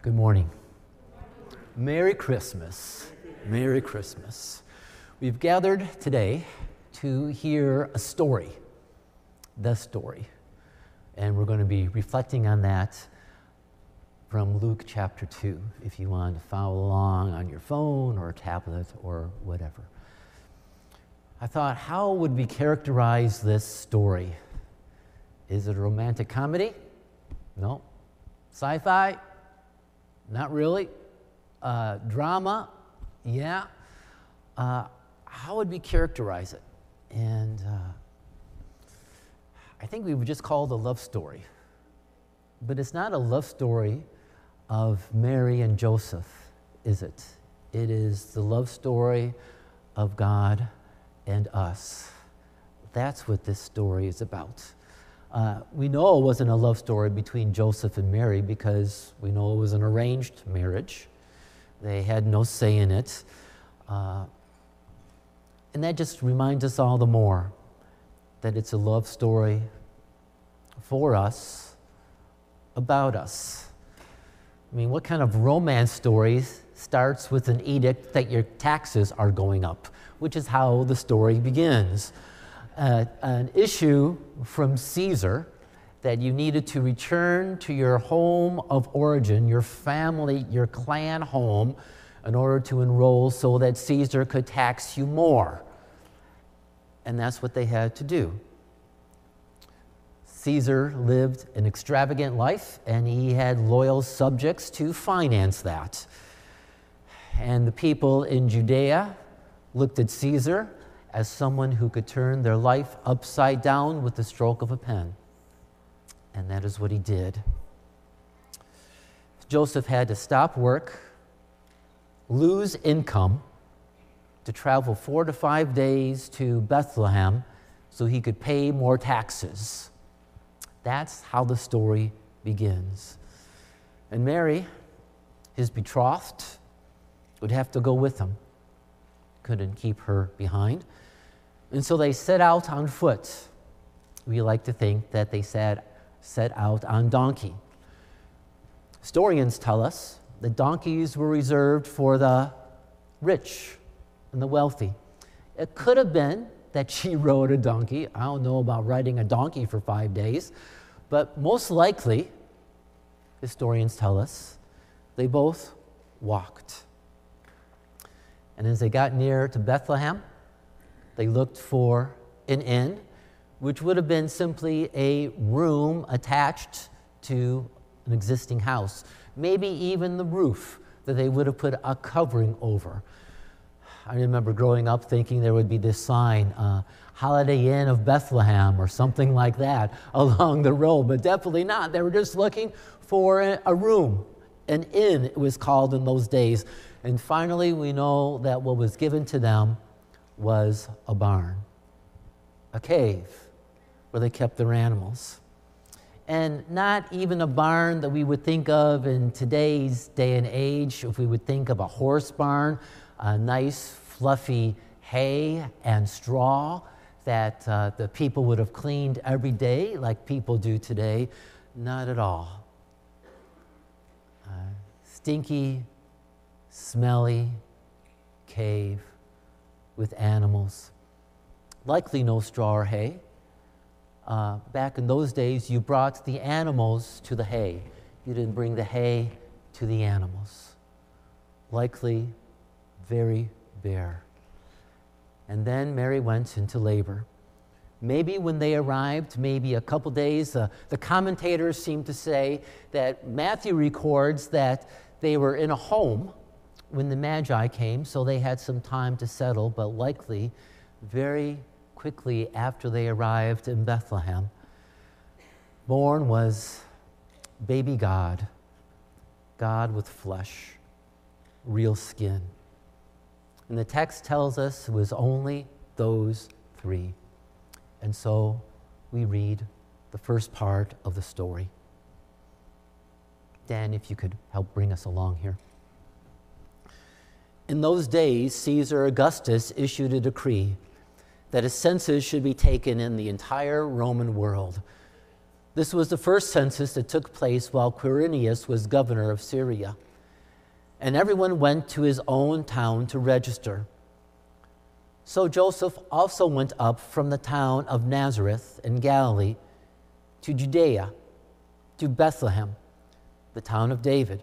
Good morning. Merry Christmas. Merry Christmas. We've gathered today to hear a story, the story. And we're going to be reflecting on that from Luke chapter 2, if you want to follow along on your phone or tablet or whatever. I thought, how would we characterize this story? Is it a romantic comedy? No. Sci fi? Not really. Uh, drama? Yeah. Uh, how would we characterize it? And uh, I think we would just call it a love story. But it's not a love story of Mary and Joseph, is it? It is the love story of God and us. That's what this story is about. Uh, we know it wasn't a love story between Joseph and Mary because we know it was an arranged marriage. They had no say in it. Uh, and that just reminds us all the more that it's a love story for us, about us. I mean, what kind of romance story starts with an edict that your taxes are going up, which is how the story begins? Uh, an issue from Caesar that you needed to return to your home of origin, your family, your clan home, in order to enroll so that Caesar could tax you more. And that's what they had to do. Caesar lived an extravagant life, and he had loyal subjects to finance that. And the people in Judea looked at Caesar as someone who could turn their life upside down with the stroke of a pen. And that is what he did. Joseph had to stop work, lose income, to travel four to five days to Bethlehem so he could pay more taxes. That's how the story begins. And Mary, his betrothed, would have to go with him. Couldn't keep her behind. And so they set out on foot. We like to think that they set, set out on donkey. Historians tell us that donkeys were reserved for the rich and the wealthy. It could have been that she rode a donkey. I don't know about riding a donkey for five days, but most likely, historians tell us, they both walked. And as they got near to Bethlehem, they looked for an inn, which would have been simply a room attached to an existing house, maybe even the roof that they would have put a covering over. I remember growing up thinking there would be this sign, uh, Holiday Inn of Bethlehem, or something like that along the road, but definitely not. They were just looking for a, a room. An inn, it was called in those days. And finally, we know that what was given to them was a barn, a cave where they kept their animals. And not even a barn that we would think of in today's day and age, if we would think of a horse barn, a nice, fluffy hay and straw that uh, the people would have cleaned every day like people do today. Not at all. Uh, stinky, smelly cave with animals. Likely no straw or hay. Uh, back in those days, you brought the animals to the hay. You didn't bring the hay to the animals. Likely very bare. And then Mary went into labor. Maybe when they arrived, maybe a couple days, uh, the commentators seem to say that Matthew records that they were in a home when the Magi came, so they had some time to settle, but likely very quickly after they arrived in Bethlehem, born was baby God, God with flesh, real skin. And the text tells us it was only those three. And so we read the first part of the story. Dan, if you could help bring us along here. In those days, Caesar Augustus issued a decree that a census should be taken in the entire Roman world. This was the first census that took place while Quirinius was governor of Syria. And everyone went to his own town to register. So Joseph also went up from the town of Nazareth in Galilee to Judea, to Bethlehem, the town of David,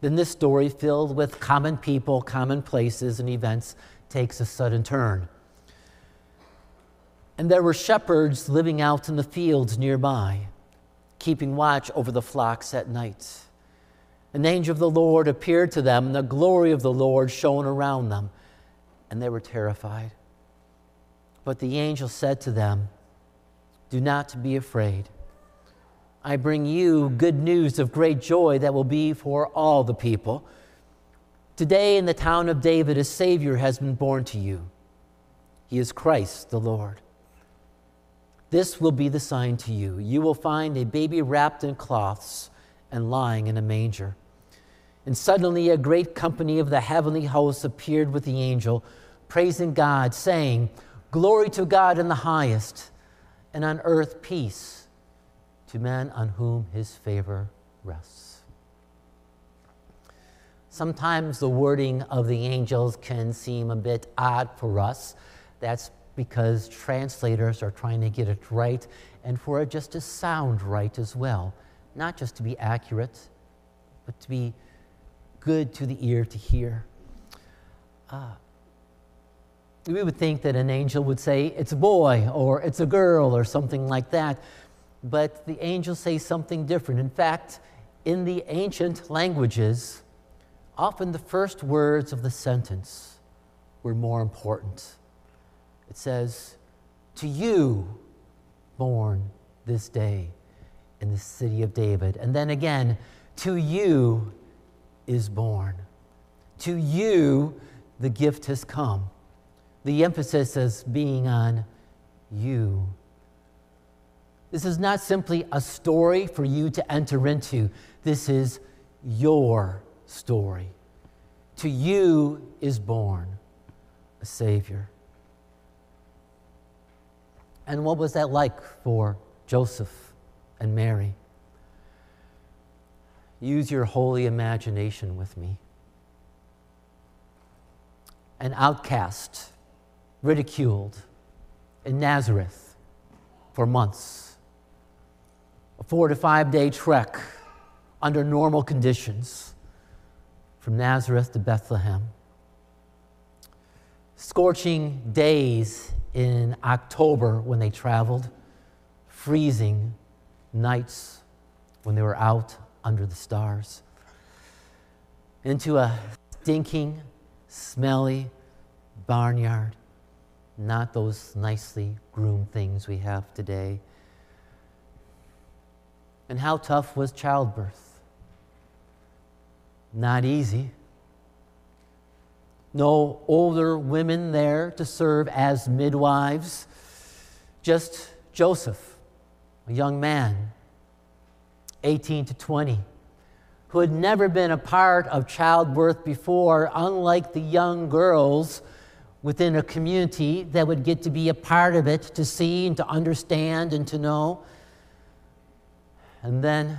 Then this story, filled with common people, common places, and events, takes a sudden turn. And there were shepherds living out in the fields nearby keeping watch over the flocks at night. An angel of the Lord appeared to them, and the glory of the Lord shone around them, and they were terrified. But the angel said to them, Do not be afraid. I bring you good news of great joy that will be for all the people. Today in the town of David, a Savior has been born to you. He is Christ the Lord. This will be the sign to you. You will find a baby wrapped in cloths and lying in a manger. And suddenly a great company of the heavenly hosts appeared with the angel, praising God, saying, Glory to God in the highest, and on earth peace to men on whom his favor rests. Sometimes the wording of the angels can seem a bit odd for us. That's because translators are trying to get it right and for it just to sound right as well. Not just to be accurate, but to be good to the ear to hear. Uh, we would think that an angel would say, it's a boy or it's a girl or something like that, but the angels say something different. In fact, in the ancient languages, often the first words of the sentence were more important it says, To you born this day in the city of David. And then again, to you is born. To you the gift has come. The emphasis is being on you. This is not simply a story for you to enter into. This is your story. To you is born a Savior. And what was that like for Joseph and Mary? Use your holy imagination with me. An outcast, ridiculed in Nazareth for months. A four to five day trek under normal conditions from Nazareth to Bethlehem. Scorching days in October when they traveled, freezing nights when they were out under the stars, into a stinking, smelly barnyard, not those nicely groomed things we have today. And how tough was childbirth? Not easy no older women there to serve as midwives, just Joseph, a young man, 18 to 20, who had never been a part of childbirth before, unlike the young girls within a community that would get to be a part of it, to see and to understand and to know. And then,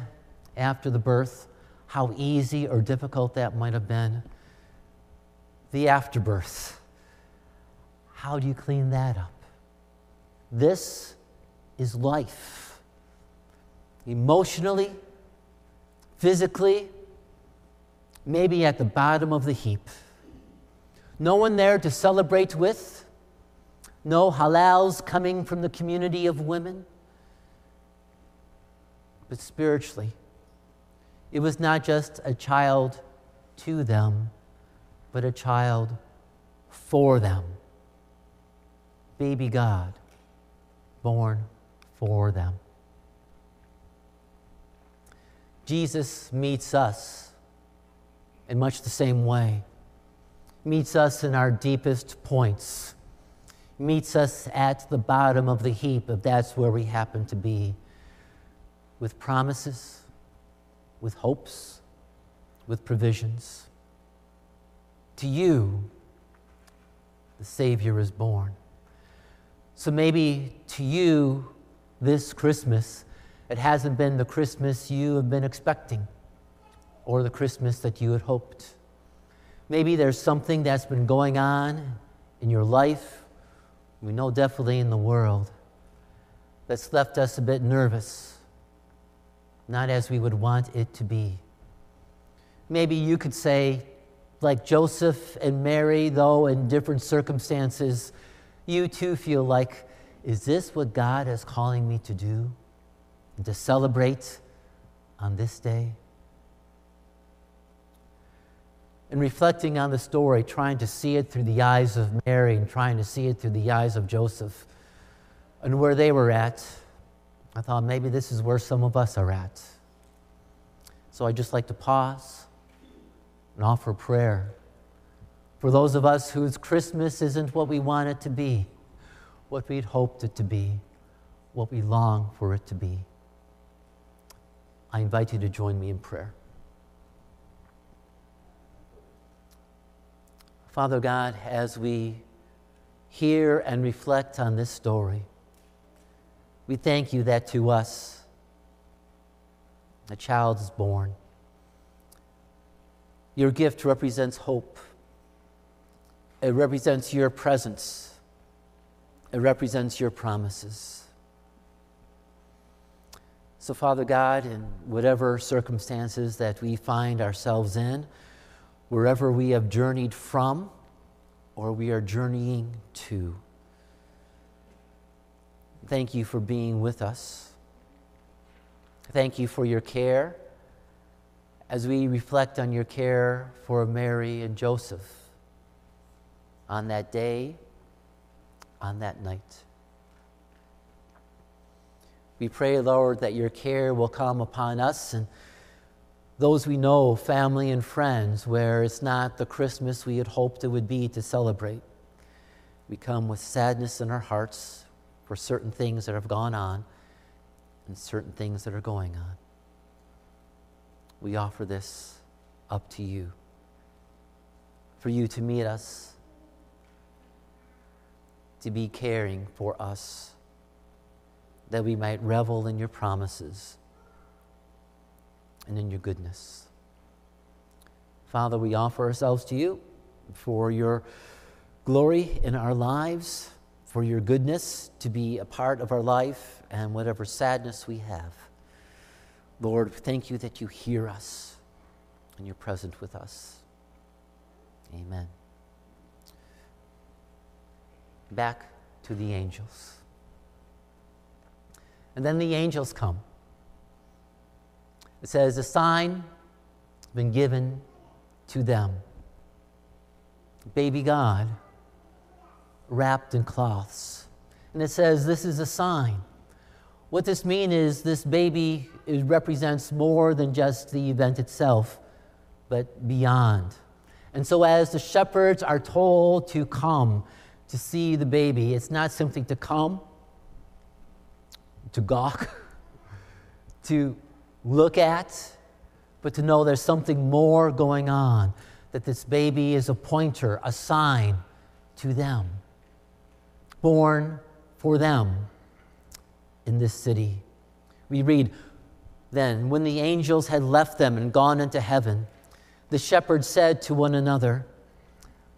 after the birth, how easy or difficult that might have been the afterbirth. How do you clean that up? This is life. Emotionally, physically, maybe at the bottom of the heap. No one there to celebrate with, no halals coming from the community of women. But spiritually, it was not just a child to them, but a child for them. Baby God, born for them. Jesus meets us in much the same way, meets us in our deepest points, meets us at the bottom of the heap if that's where we happen to be, with promises, with hopes, with provisions. To you, the Savior is born. So maybe to you, this Christmas, it hasn't been the Christmas you have been expecting or the Christmas that you had hoped. Maybe there's something that's been going on in your life, we know definitely in the world, that's left us a bit nervous, not as we would want it to be. Maybe you could say, like Joseph and Mary, though in different circumstances, you too feel like, is this what God is calling me to do? And to celebrate on this day? And reflecting on the story, trying to see it through the eyes of Mary and trying to see it through the eyes of Joseph and where they were at, I thought maybe this is where some of us are at. So I'd just like to pause and offer prayer for those of us whose Christmas isn't what we want it to be, what we'd hoped it to be, what we long for it to be. I invite you to join me in prayer. Father God, as we hear and reflect on this story, we thank you that to us, a child is born. Your gift represents hope. It represents your presence. It represents your promises. So, Father God, in whatever circumstances that we find ourselves in, wherever we have journeyed from or we are journeying to, thank you for being with us. Thank you for your care as we reflect on your care for Mary and Joseph on that day, on that night. We pray, Lord, that your care will come upon us and those we know, family and friends, where it's not the Christmas we had hoped it would be to celebrate. We come with sadness in our hearts for certain things that have gone on and certain things that are going on we offer this up to you. For you to meet us, to be caring for us, that we might revel in your promises and in your goodness. Father, we offer ourselves to you for your glory in our lives, for your goodness to be a part of our life, and whatever sadness we have. Lord, thank you that you hear us and you're present with us. Amen. Back to the angels. And then the angels come. It says, A sign has been given to them. Baby God wrapped in cloths. And it says, This is a sign. What this means is this baby represents more than just the event itself, but beyond. And so, as the shepherds are told to come to see the baby, it's not simply to come, to gawk, to look at, but to know there's something more going on, that this baby is a pointer, a sign to them, born for them in this city. We read, then, when the angels had left them and gone into heaven, the shepherds said to one another,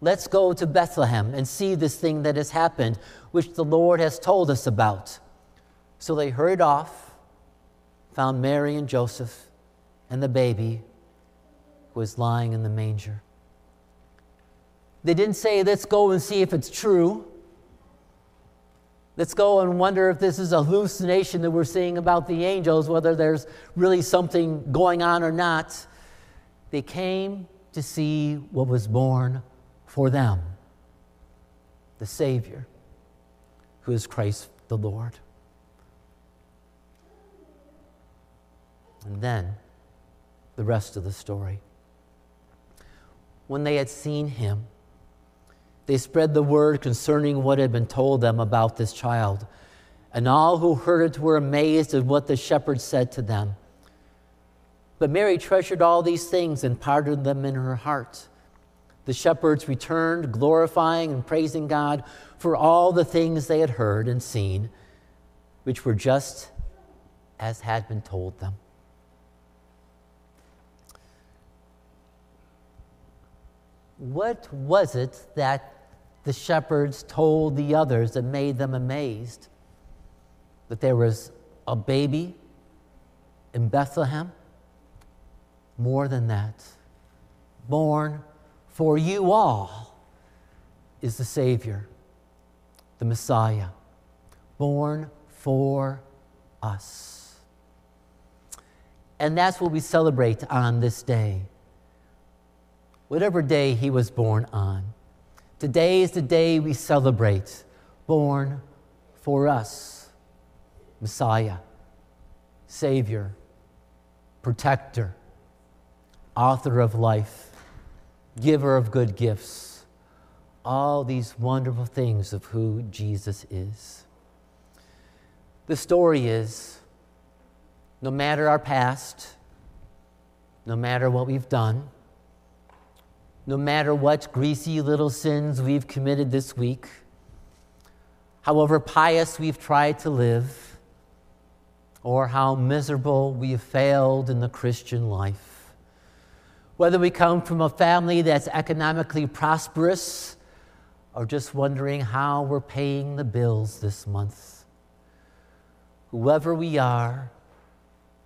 Let's go to Bethlehem and see this thing that has happened, which the Lord has told us about. So they hurried off, found Mary and Joseph and the baby who was lying in the manger. They didn't say, Let's go and see if it's true. Let's go and wonder if this is a hallucination that we're seeing about the angels, whether there's really something going on or not. They came to see what was born for them the Savior, who is Christ the Lord. And then the rest of the story. When they had seen him, they spread the word concerning what had been told them about this child. And all who heard it were amazed at what the shepherds said to them. But Mary treasured all these things and pondered them in her heart. The shepherds returned, glorifying and praising God for all the things they had heard and seen, which were just as had been told them. What was it that the shepherds told the others that made them amazed? That there was a baby in Bethlehem? More than that, born for you all is the Savior, the Messiah, born for us. And that's what we celebrate on this day. Whatever day he was born on. Today is the day we celebrate, born for us, Messiah, Savior, Protector, Author of life, Giver of good gifts, all these wonderful things of who Jesus is. The story is no matter our past, no matter what we've done, no matter what greasy little sins we've committed this week, however pious we've tried to live, or how miserable we've failed in the Christian life. Whether we come from a family that's economically prosperous or just wondering how we're paying the bills this month. Whoever we are,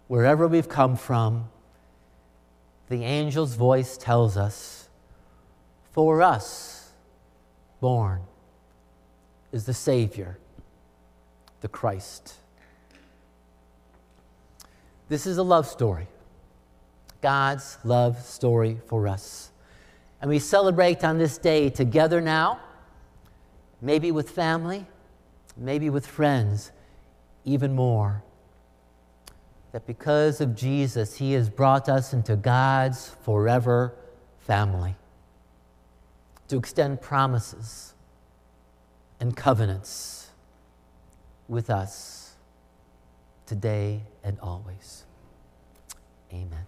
wherever we've come from, the angel's voice tells us for us born is the Savior, the Christ. This is a love story, God's love story for us. And we celebrate on this day together now, maybe with family, maybe with friends, even more. That because of Jesus, He has brought us into God's forever family to extend promises and covenants with us today and always. Amen.